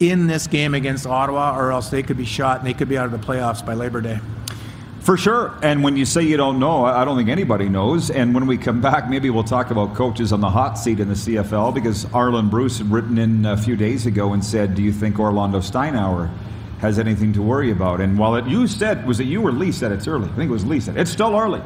S5: in this game against Ottawa, or else they could be shot and they could be out of the playoffs by Labor Day.
S4: For sure. And when you say you don't know, I don't think anybody knows. And when we come back, maybe we'll talk about coaches on the hot seat in the CFL because Arland Bruce had written in a few days ago and said, Do you think Orlando Steinauer has anything to worry about? And while it, you said, was it you or Lee said it's early? I think it was Lee said, It's still early.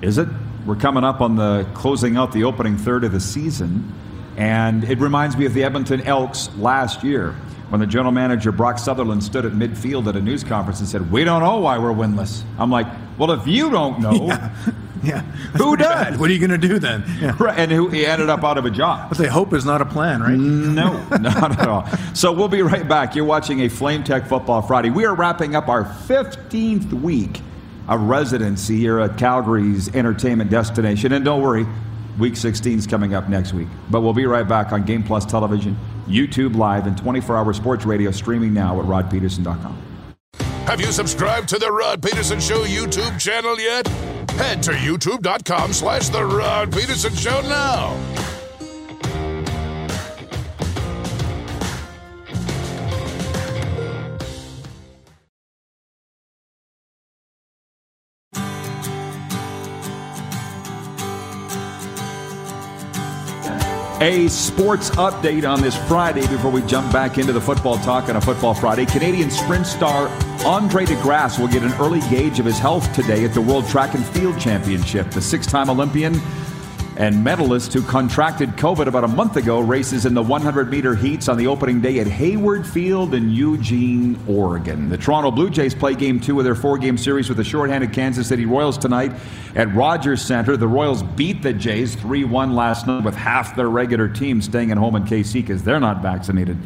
S4: Is it? We're coming up on the closing out the opening third of the season. And it reminds me of the Edmonton Elks last year when the general manager Brock Sunderland stood at midfield at a news conference and said, "We don't know why we're winless." I'm like, "Well, if you don't know,
S5: yeah, yeah.
S4: who does?
S5: Bad. What are you going to do then?"
S4: Yeah. Right, and who, he ended up out of a job.
S5: But they hope is not a plan, right?
S4: Mm, no, not at all. So we'll be right back. You're watching a Flame Tech Football Friday. We are wrapping up our 15th week of residency here at Calgary's entertainment destination, and don't worry. Week 16 is coming up next week. But we'll be right back on Game Plus Television YouTube Live, and 24 hour sports radio streaming now at rodpedersen.com.
S3: Have you subscribed to the Rod Pedersen Show YouTube channel yet? Head to youtube.com slash The Rod Pedersen Show now.
S4: A sports update on this Friday before we jump back into the football talk on a Football Friday. Canadian sprint star Andre De Grasse will get an early gauge of his health today at the World Track and Field Championship. The six time Olympian and medalist who contracted COVID about a month ago races in the 100 meter heats on the opening day at Hayward Field in Eugene, Oregon. The Toronto Blue Jays play game two of their four game series with the shorthanded Kansas City Royals tonight at Rogers Center. The Royals beat the Jays 3 1 last night with half their regular team staying at home in KC because they're not vaccinated.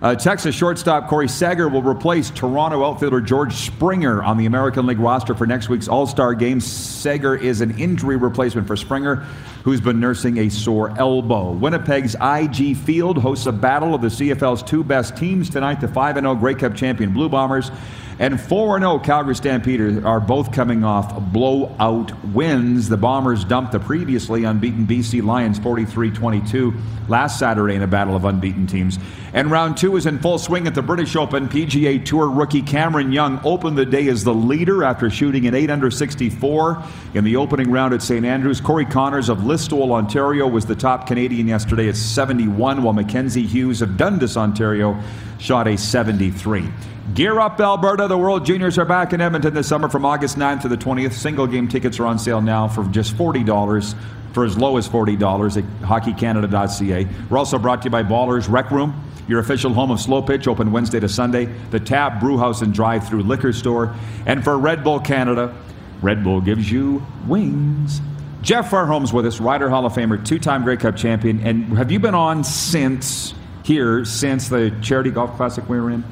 S4: Uh, Texas shortstop Corey Seager will replace Toronto outfielder George Springer on the American League roster for next week's All Star game. Seager is an injury replacement for Springer, who's been nursing a sore elbow. Winnipeg's IG Field hosts a battle of the CFL's two best teams tonight the 5 0 Grey Cup champion Blue Bombers and 4 0 Calgary Stampeders are both coming off blowout wins. The Bombers dumped the previously unbeaten BC Lions 43 22 last Saturday in a battle of unbeaten teams. And round two is in full swing at the British Open. PGA Tour rookie Cameron Young opened the day as the leader after shooting an 8 under 64 in the opening round at St. Andrews. Corey Connors of Listowel, Ontario, was the top Canadian yesterday at 71, while Mackenzie Hughes of Dundas, Ontario, shot a 73. Gear up, Alberta. The World Juniors are back in Edmonton this summer from August 9th to the 20th. Single game tickets are on sale now for just $40 for as low as $40 at hockeycanada.ca. We're also brought to you by Ballers Rec Room, your official home of slow pitch, open Wednesday to Sunday, the Tap Brewhouse and Drive Through Liquor Store, and for Red Bull Canada, Red Bull gives you wings. Jeff Fairholm's with us, Rider Hall of Famer, two time Grey Cup champion. And have you been on since here, since the Charity Golf Classic we were in?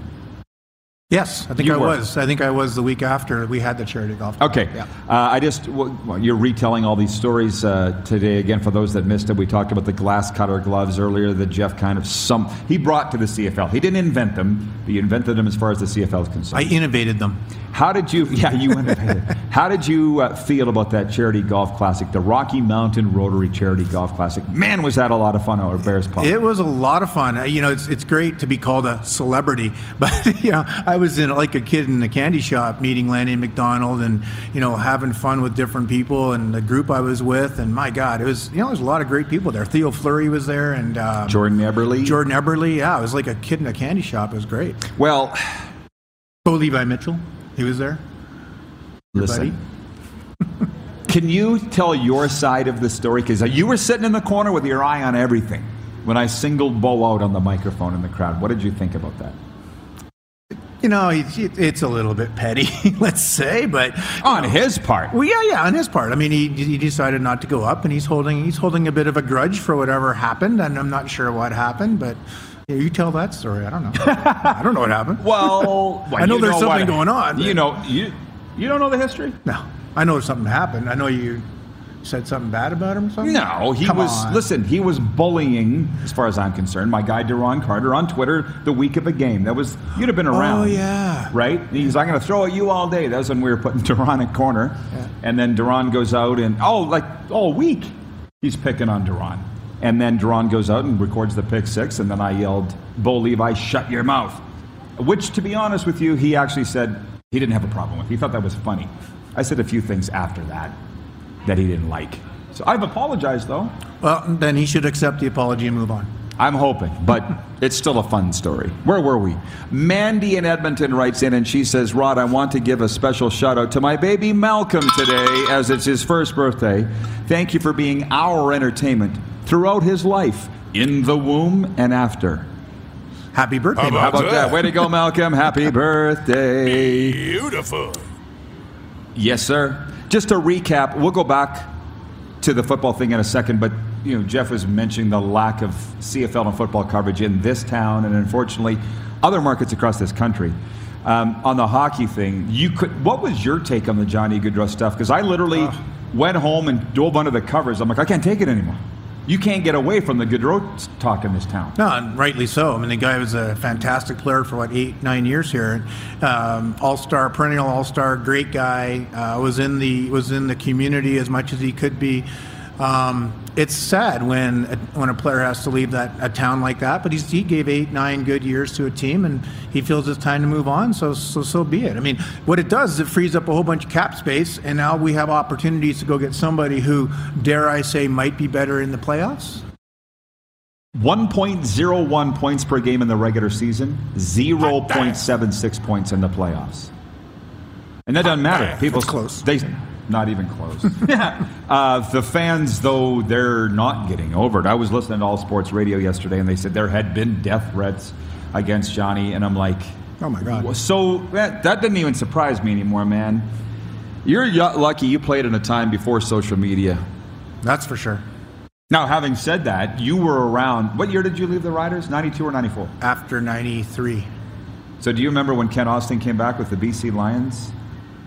S5: Yes, I think you I were. was. I think I was the week after we had the charity golf.
S4: Okay, yeah. uh, I just well, you're retelling all these stories uh, today again for those that missed it. We talked about the glass cutter gloves earlier that Jeff kind of some he brought to the CFL. He didn't invent them, but he invented them as far as the CFL is concerned.
S5: I innovated them.
S4: How did you? Yeah, you innovated. How did you uh, feel about that charity golf classic, the Rocky Mountain Rotary Charity Golf Classic? Man, was that a lot of fun over Bearspaw.
S5: It was a lot of fun. You know, it's it's great to be called a celebrity, but you know, I was in like a kid in a candy shop meeting Lanny McDonald and you know having fun with different people and the group I was with, and my God, it was you know there's a lot of great people there. Theo Fleury was there and
S4: um, Jordan Eberle.
S5: Jordan Eberle, yeah, it was like a kid in a candy shop. It was great.
S4: Well,
S5: Bo Levi Mitchell. He was there.
S4: Listen. Can you tell your side of the story? Because you were sitting in the corner with your eye on everything when I singled Bo out on the microphone in the crowd. What did you think about that?
S5: You know, it's a little bit petty, let's say, but
S4: on his part.
S5: Well, yeah, yeah, on his part. I mean, he, he decided not to go up, and he's holding he's holding a bit of a grudge for whatever happened, and I'm not sure what happened, but yeah, you tell that story. I don't know. I don't know what happened.
S4: Well,
S5: I know there's know something going on.
S4: You know, you you don't know the history.
S5: No, I know something happened. I know you said something bad about him or something?
S4: No, he
S5: Come
S4: was.
S5: on.
S4: Listen, he was bullying, as far as I'm concerned, my guy Duron Carter on Twitter the week of a game. That was you'd have been oh, around.
S5: Oh yeah,
S4: right. He's I'm going to throw at you all day. That was when we were putting Duron at corner, yeah. and then Duron goes out and oh, like all week he's picking on Duron, and then Duron goes out and records the pick six, and then I yelled, "Bo Levi, shut your mouth," which, to be honest with you, he actually said he didn't have a problem with. He thought that was funny. I said a few things after that that he didn't like. So I've apologized, though.
S5: Well, then he should accept the apology and move on.
S4: I'm hoping, but it's still a fun story. Where were we? Mandy in Edmonton writes in and she says, Rod, I want to give a special shout out to my baby Malcolm today as it's his first birthday. Thank you for being our entertainment throughout his life, in the womb and after.
S5: Happy birthday, How
S4: about, How about that? Way to go, Malcolm. Happy birthday.
S3: Beautiful.
S4: Yes, sir. Just to recap, we'll go back to the football thing in a second, but you know, Jeff was mentioning the lack of CFL and football coverage in this town, and unfortunately, other markets across this country. Um, on the hockey thing, you could. What was your take on the Johnny Gaudreau stuff? Because I literally uh, went home and dove under the covers. I'm like, I can't take it anymore you can't get away from the Gaudreau talk in this town.
S5: No, and rightly so. I mean, the guy was a fantastic player for what eight, nine years here. Um, all star, perennial all star, great guy. Uh, was in the was in the community as much as he could be. Um, it's sad when a, when a player has to leave that a town like that, but he gave eight, nine good years to a team, and he feels it's time to move on. So, so, so be it. I mean, what it does is it frees up a whole bunch of cap space, and now we have opportunities to go get somebody who, dare I say, might be better in the playoffs.
S4: 1.01 points per game in the regular season, 0.76 points in the playoffs. And that doesn't matter.
S5: People close.
S4: They not even close. yeah. Uh, the fans, though, they're not getting over it. I was listening to All Sports Radio yesterday, and they said there had been death threats against Johnny, and I'm like,
S5: oh my god.
S4: So that, that didn't even surprise me anymore, man. You're lucky you played in a time before social media.
S5: That's for sure.
S4: Now, having said that, you were around. What year did you leave the Riders? 92 or 94?
S5: After 93.
S4: So, do you remember when Kent Austin came back with the BC Lions?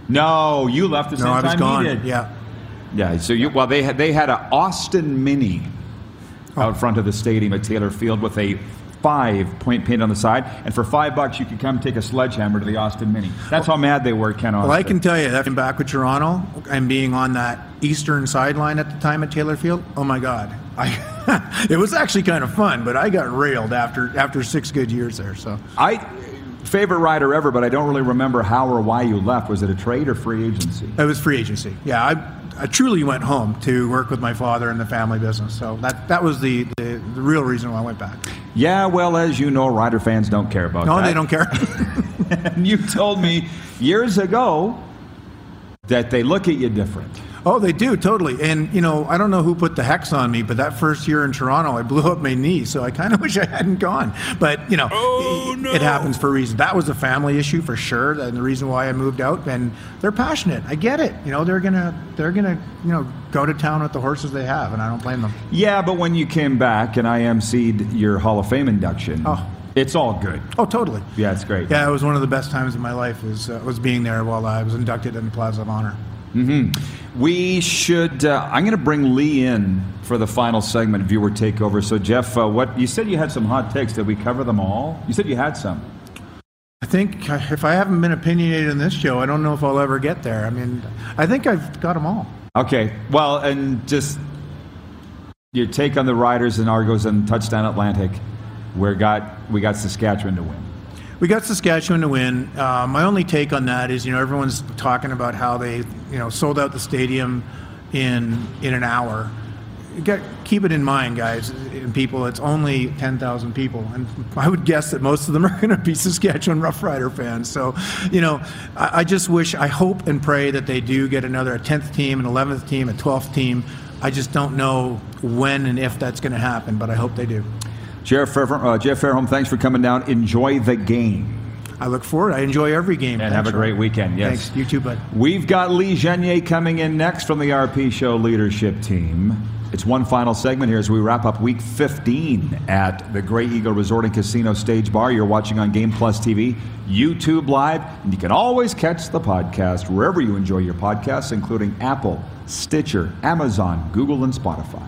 S4: No, you left the same
S5: no, I was
S4: time
S5: gone.
S4: he did.
S5: Yeah.
S4: Yeah. So you well they had they had an Austin Mini oh. out front of the stadium at Taylor Field with a five point paint on the side, and for five bucks you could come take a sledgehammer to the Austin Mini. That's how mad they were, Kent Austin.
S5: Well, I can tell you that back with Toronto and being on that eastern sideline at the time at Taylor Field. Oh my God, I it was actually kind of fun, but I got railed after after six good years there. So
S4: I favorite rider ever, but I don't really remember how or why you left. Was it a trade or free agency?
S5: It was free agency. Yeah, I, I truly went home to work with my father in the family business. So that that was the, the, the real reason why I went back.
S4: Yeah, well, as you know, rider fans don't care about
S5: no,
S4: that.
S5: No, they don't care.
S4: and you told me years ago that they look at you different.
S5: Oh, they do totally. And you know, I don't know who put the hex on me, but that first year in Toronto, I blew up my knee, so I kind of wish I hadn't gone. But you know,
S3: oh,
S5: it,
S3: no.
S5: it, happens for a reason. That was a family issue for sure, and the reason why I moved out. And they're passionate. I get it. You know, they're gonna they're gonna you know go to town with the horses they have, and I don't blame them.
S4: Yeah, but when you came back and I emceed your Hall of Fame induction.
S5: Oh.
S4: It's all good.
S5: Oh, totally.
S4: Yeah, it's great.
S5: Yeah, it was one of the best times of my life. Was uh, was being there while I was inducted in the Plaza of Honor.
S4: Mm-hmm. We should. Uh, I'm going to bring Lee in for the final segment, viewer takeover. So, Jeff, uh, what you said you had some hot takes. Did we cover them all? You said you had some.
S5: I think if I haven't been opinionated in this show, I don't know if I'll ever get there. I mean, I think I've got them all.
S4: Okay. Well, and just your take on the Riders and Argos and Touchdown Atlantic. We got we got Saskatchewan to win.
S5: We got Saskatchewan to win. Uh, my only take on that is, you know, everyone's talking about how they, you know, sold out the stadium in in an hour. Keep it in mind, guys and people. It's only 10,000 people, and I would guess that most of them are going to be Saskatchewan Roughrider fans. So, you know, I, I, just wish, I hope and pray that they do get another a 10th team, an 11th team, a 12th team. I just don't know when and if that's going to happen, but I hope they do.
S4: Jeff, uh, Jeff Fairholm, thanks for coming down. Enjoy the game.
S5: I look forward. I enjoy every game.
S4: And Thanks, have a great weekend. Yes.
S5: Thanks. You too, bud.
S4: We've got Lee Genier coming in next from the RP Show leadership team. It's one final segment here as we wrap up week 15 at the Grey Eagle Resort and Casino Stage Bar. You're watching on Game Plus TV, YouTube Live, and you can always catch the podcast wherever you enjoy your podcasts, including Apple, Stitcher, Amazon, Google, and Spotify.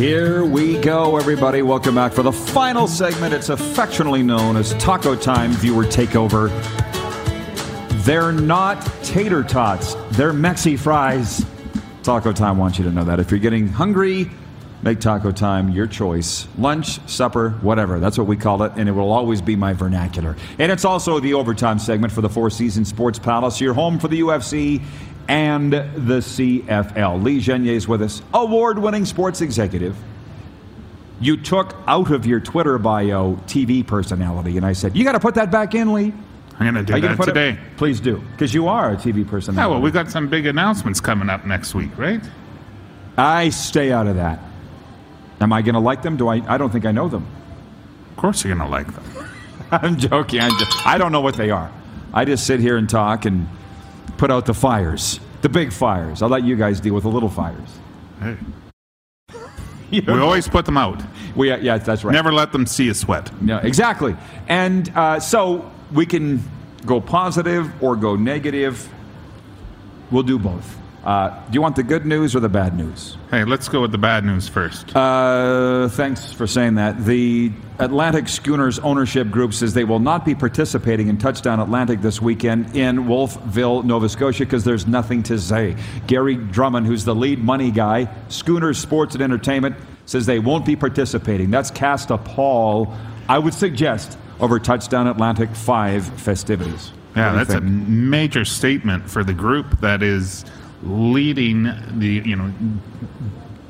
S4: Here we go, everybody. Welcome back for the final segment. It's affectionately known as Taco Time Viewer Takeover. They're not tater tots, they're Mexi fries. Taco Time wants you to know that. If you're getting hungry, make Taco Time your choice. Lunch, supper, whatever. That's what we call it, and it will always be my vernacular. And it's also the overtime segment for the Four Seasons Sports Palace, your home for the UFC and the CFL. Lee Genier is with us, award winning sports executive. You took out of your Twitter bio TV personality, and I said, You got to put that back in, Lee.
S6: I'm going to do that today. It?
S4: Please do, because you are a TV personality.
S6: Yeah, well, we've got some big announcements coming up next week, right?
S4: I stay out of that. Am I going to like them? Do I? I don't think I know them.
S6: Of course, you're going to like them.
S4: I'm joking. I'm just, I don't know what they are. I just sit here and talk and put out the fires, the big fires. I'll let you guys deal with the little fires.
S6: Hey. we always put them out.
S4: We, yeah, that's right.
S6: Never let them see a sweat.
S4: Yeah, exactly. And uh, so we can go positive or go negative. We'll do both. Uh, do you want the good news or the bad news?
S6: Hey, let's go with the bad news first.
S4: Uh, thanks for saying that. The Atlantic Schooners ownership group says they will not be participating in Touchdown Atlantic this weekend in Wolfville, Nova Scotia, because there's nothing to say. Gary Drummond, who's the lead money guy, Schooners Sports and Entertainment, says they won't be participating. That's cast a pall, I would suggest, over Touchdown Atlantic 5 festivities.
S6: Yeah, that's think? a major statement for the group that is leading the, you know,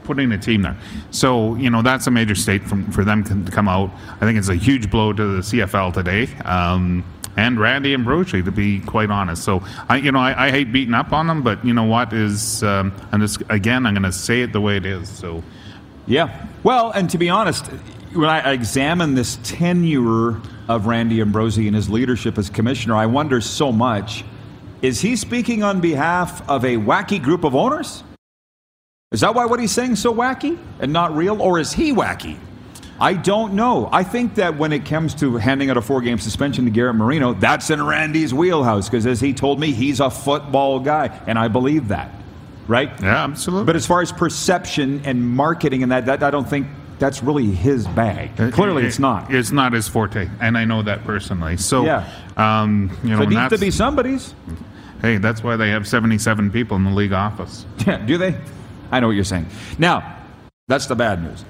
S6: putting a team there. So, you know, that's a major state from, for them to come out. I think it's a huge blow to the CFL today. Um, and Randy Ambrosie, to be quite honest. So, I, you know, I, I hate beating up on them, but you know what is, um, and this, again, I'm going to say it the way it is. So,
S4: yeah. Well, and to be honest, when I examine this tenure of Randy Ambrosie and his leadership as commissioner, I wonder so much is he speaking on behalf of a wacky group of owners? Is that why what he's saying is so wacky and not real? Or is he wacky? I don't know. I think that when it comes to handing out a four game suspension to Garrett Marino, that's in Randy's wheelhouse because, as he told me, he's a football guy. And I believe that. Right?
S6: Yeah, absolutely.
S4: But as far as perception and marketing and that, that I don't think that's really his bag. Uh, Clearly,
S6: it,
S4: it's not.
S6: It's not his forte, and I know that personally. So, yeah. um, you know,
S4: so it needs to be somebody's.
S6: Hey, that's why they have 77 people in the league office.
S4: Yeah, do they? I know what you're saying. Now, that's the bad news.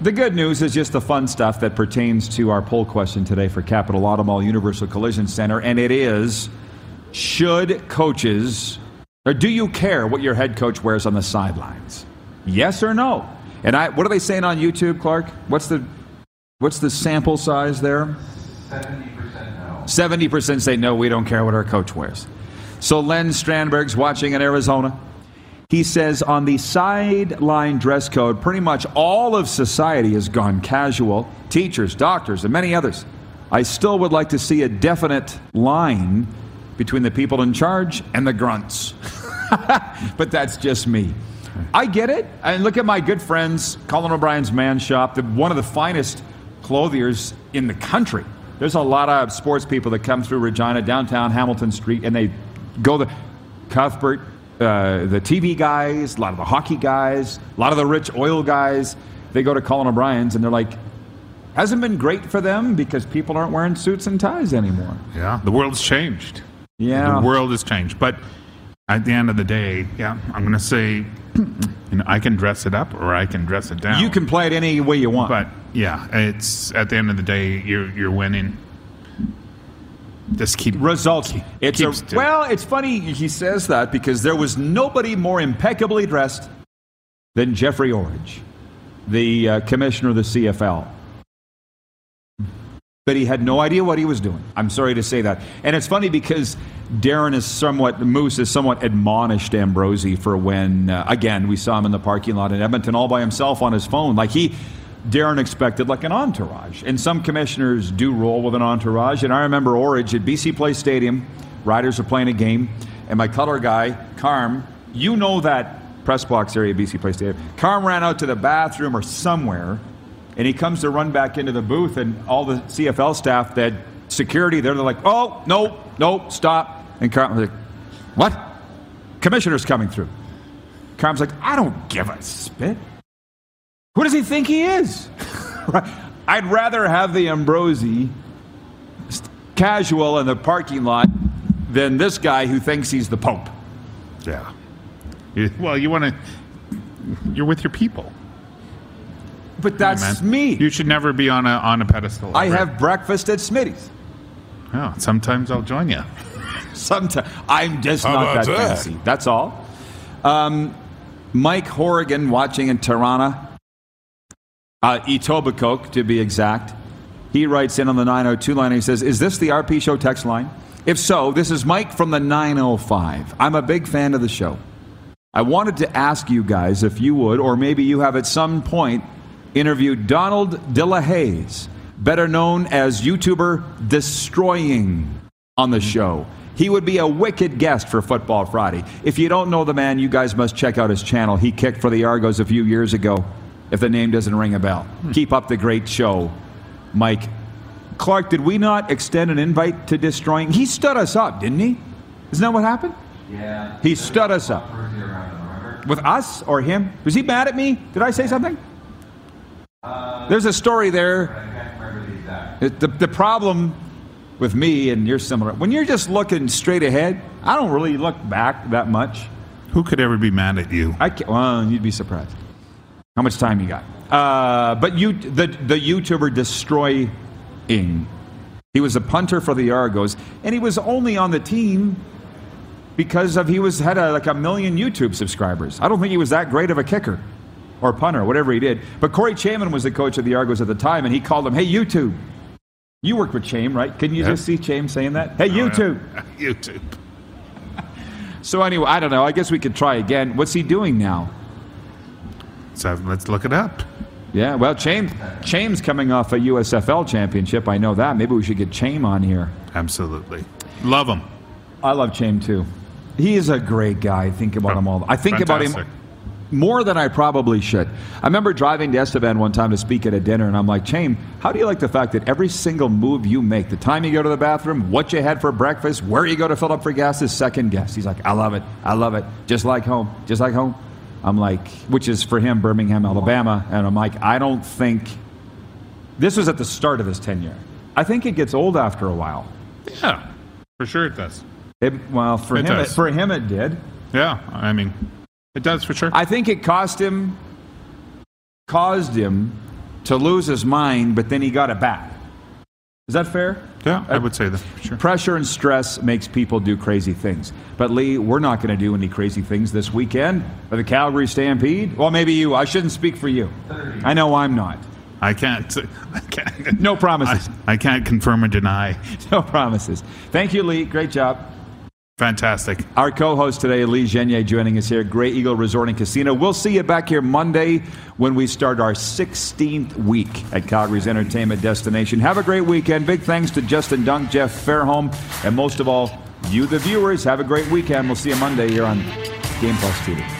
S4: The good news is just the fun stuff that pertains to our poll question today for Capital Automall Universal Collision Center, and it is should coaches, or do you care what your head coach wears on the sidelines? Yes or no? And I, what are they saying on YouTube, Clark? What's the, what's the sample size there?
S7: 70% no.
S4: 70% say no, we don't care what our coach wears. So Len Strandberg's watching in Arizona. He says on the sideline dress code, pretty much all of society has gone casual teachers, doctors, and many others. I still would like to see a definite line between the people in charge and the grunts. but that's just me. I get it. And look at my good friends, Colin O'Brien's Man Shop, the, one of the finest clothiers in the country. There's a lot of sports people that come through Regina, downtown Hamilton Street, and they go the Cuthbert, uh, the TV guys, a lot of the hockey guys, a lot of the rich oil guys. They go to Colin O'Brien's and they're like, hasn't been great for them because people aren't wearing suits and ties anymore.
S6: Yeah, the world's changed.
S4: Yeah.
S6: The world has changed. But at the end of the day, yeah, I'm going to say, you know, I can dress it up or I can dress it down.
S4: You can play it any way you want.
S6: But yeah, it's at the end of the day, you're you're winning. Just keep
S4: results. It's a, well, it's funny he says that because there was nobody more impeccably dressed than Jeffrey Orridge, the uh, commissioner of the CFL. But he had no idea what he was doing. I'm sorry to say that. And it's funny because Darren is somewhat, Moose is somewhat admonished Ambrosie for when, uh, again, we saw him in the parking lot in Edmonton all by himself on his phone. Like he, Darren expected like an entourage. And some commissioners do roll with an entourage. And I remember Orridge at BC Place Stadium, Riders are playing a game, and my color guy, Carm, you know that press box area BC Place Stadium. Carm ran out to the bathroom or somewhere, and he comes to run back into the booth, and all the CFL staff, that security there, they're like, oh, no, no, stop. And Carm was like, what? Commissioner's coming through. Carm's like, I don't give a spit. Who does he think he is? I'd rather have the Ambrosie casual in the parking lot than this guy who thinks he's the Pope.
S6: Yeah. Well, you want to. You're with your people.
S4: But that's
S6: man.
S4: me.
S6: You should never be on a on a pedestal.
S4: I
S6: ever.
S4: have breakfast at Smitty's.
S6: Oh, sometimes I'll join you.
S4: Sometimes I'm just
S3: How
S4: not that,
S3: that?
S4: fancy. That's all. Um, Mike Horrigan watching in Tirana, uh, Etobicoke to be exact. He writes in on the 902 line. And he says, "Is this the RP Show text line? If so, this is Mike from the 905. I'm a big fan of the show. I wanted to ask you guys if you would, or maybe you have at some point, interviewed Donald DeLahaye, better known as YouTuber Deestroying, on the show. He would be a wicked guest for Football Friday. If you don't know the man, you guys must check out his channel. He kicked for the Argos a few years ago, if the name doesn't ring a bell. Hmm. Keep up the great show, Mike. Clark, did we not extend an invite to Deestroying? He stood us up, didn't he? Isn't that what happened?
S7: Yeah.
S4: He stood us up.
S7: First year around, remember?
S4: With us or him? Was he mad at me? Did I say something? Uh, There's a story there.
S7: I can't the
S4: The, the problem with me, and you're similar, when you're just looking straight ahead, I don't really look back that much.
S6: Who could ever be mad at you?
S4: I can't, well, you'd be surprised how much time you got. Uh, but you, the, the YouTuber Deestroying, he was a punter for the Argos, and he was only on the team because of he was had a, like a million YouTube subscribers. I don't think he was that great of a kicker or punter, whatever he did. But Corey Chamblin was the coach of the Argos at the time, and he called him, "Hey YouTube." You work with Chame, right? Can you
S6: Yeah.
S4: just see Chame saying that? Hey YouTube.
S6: YouTube.
S4: So anyway, I don't know. I guess we could try again. What's he doing now?
S6: So let's look it up.
S4: Yeah, well, Chame, Chame's coming off a USFL championship. I know that. Maybe we should get Chame on here.
S6: Absolutely. Love him.
S4: I love Chame too. He is a great guy. Oh, I think about him all. The time. I think about him more than I probably should. I remember driving to Estevan one time to speak at a dinner, and I'm like, Chame, how do you like the fact that every single move you make, the time you go to the bathroom, what you had for breakfast, where you go to fill up for gas, is second guess. He's like, I love it. I love it. Just like home. Just like home. I'm like, which is for him, Birmingham, Alabama. And I'm like, I don't think. This was at the start of his tenure. I think it gets old after a while.
S6: Yeah, for sure it does.
S4: It, well, for
S6: It
S4: him, it, for him, it did.
S6: Yeah, I mean, it does for sure.
S4: I think it cost him, caused him to lose his mind, but then he got it back. Is that fair?
S6: yeah, I uh, would say that for sure.
S4: Pressure and stress makes people do crazy things. But Lee, we're not going to do any crazy things this weekend for the Calgary Stampede. Well, maybe you. I shouldn't speak for you. I know I'm not.
S6: I can't. I can't.
S4: No promises.
S6: I, I can't confirm or deny.
S4: No promises. Thank you, Lee. Great job.
S6: Fantastic.
S4: Our co-host today, Lee Genier, joining us here, at Grey Eagle Resort and Casino. We'll see you back here Monday when we start our 16th week at Calgary's entertainment destination. Have a great weekend. Big thanks to Justin Dunk, Jeff Fairholm, and most of all, you, the viewers. Have a great weekend. We'll see you Monday here on Game Plus TV.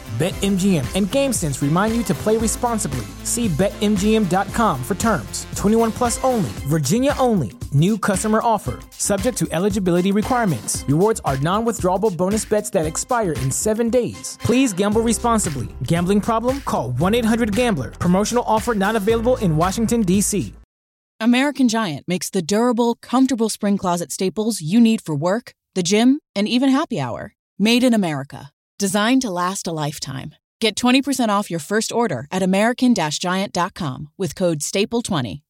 S8: BetMGM and GameSense remind you to play responsibly. See BetMGM.com for terms. 21 plus only, Virginia only. New customer offer, subject to eligibility requirements. Rewards are non withdrawable bonus bets that expire in seven days. Please gamble responsibly. Gambling problem? Call 1 800 Gambler. Promotional offer not available in Washington, D.C.
S9: American Giant makes the durable, comfortable spring closet staples you need for work, the gym, and even happy hour. Made in America. Designed to last a lifetime. Get 20% off your first order at American Giant.com with code STAPLE20.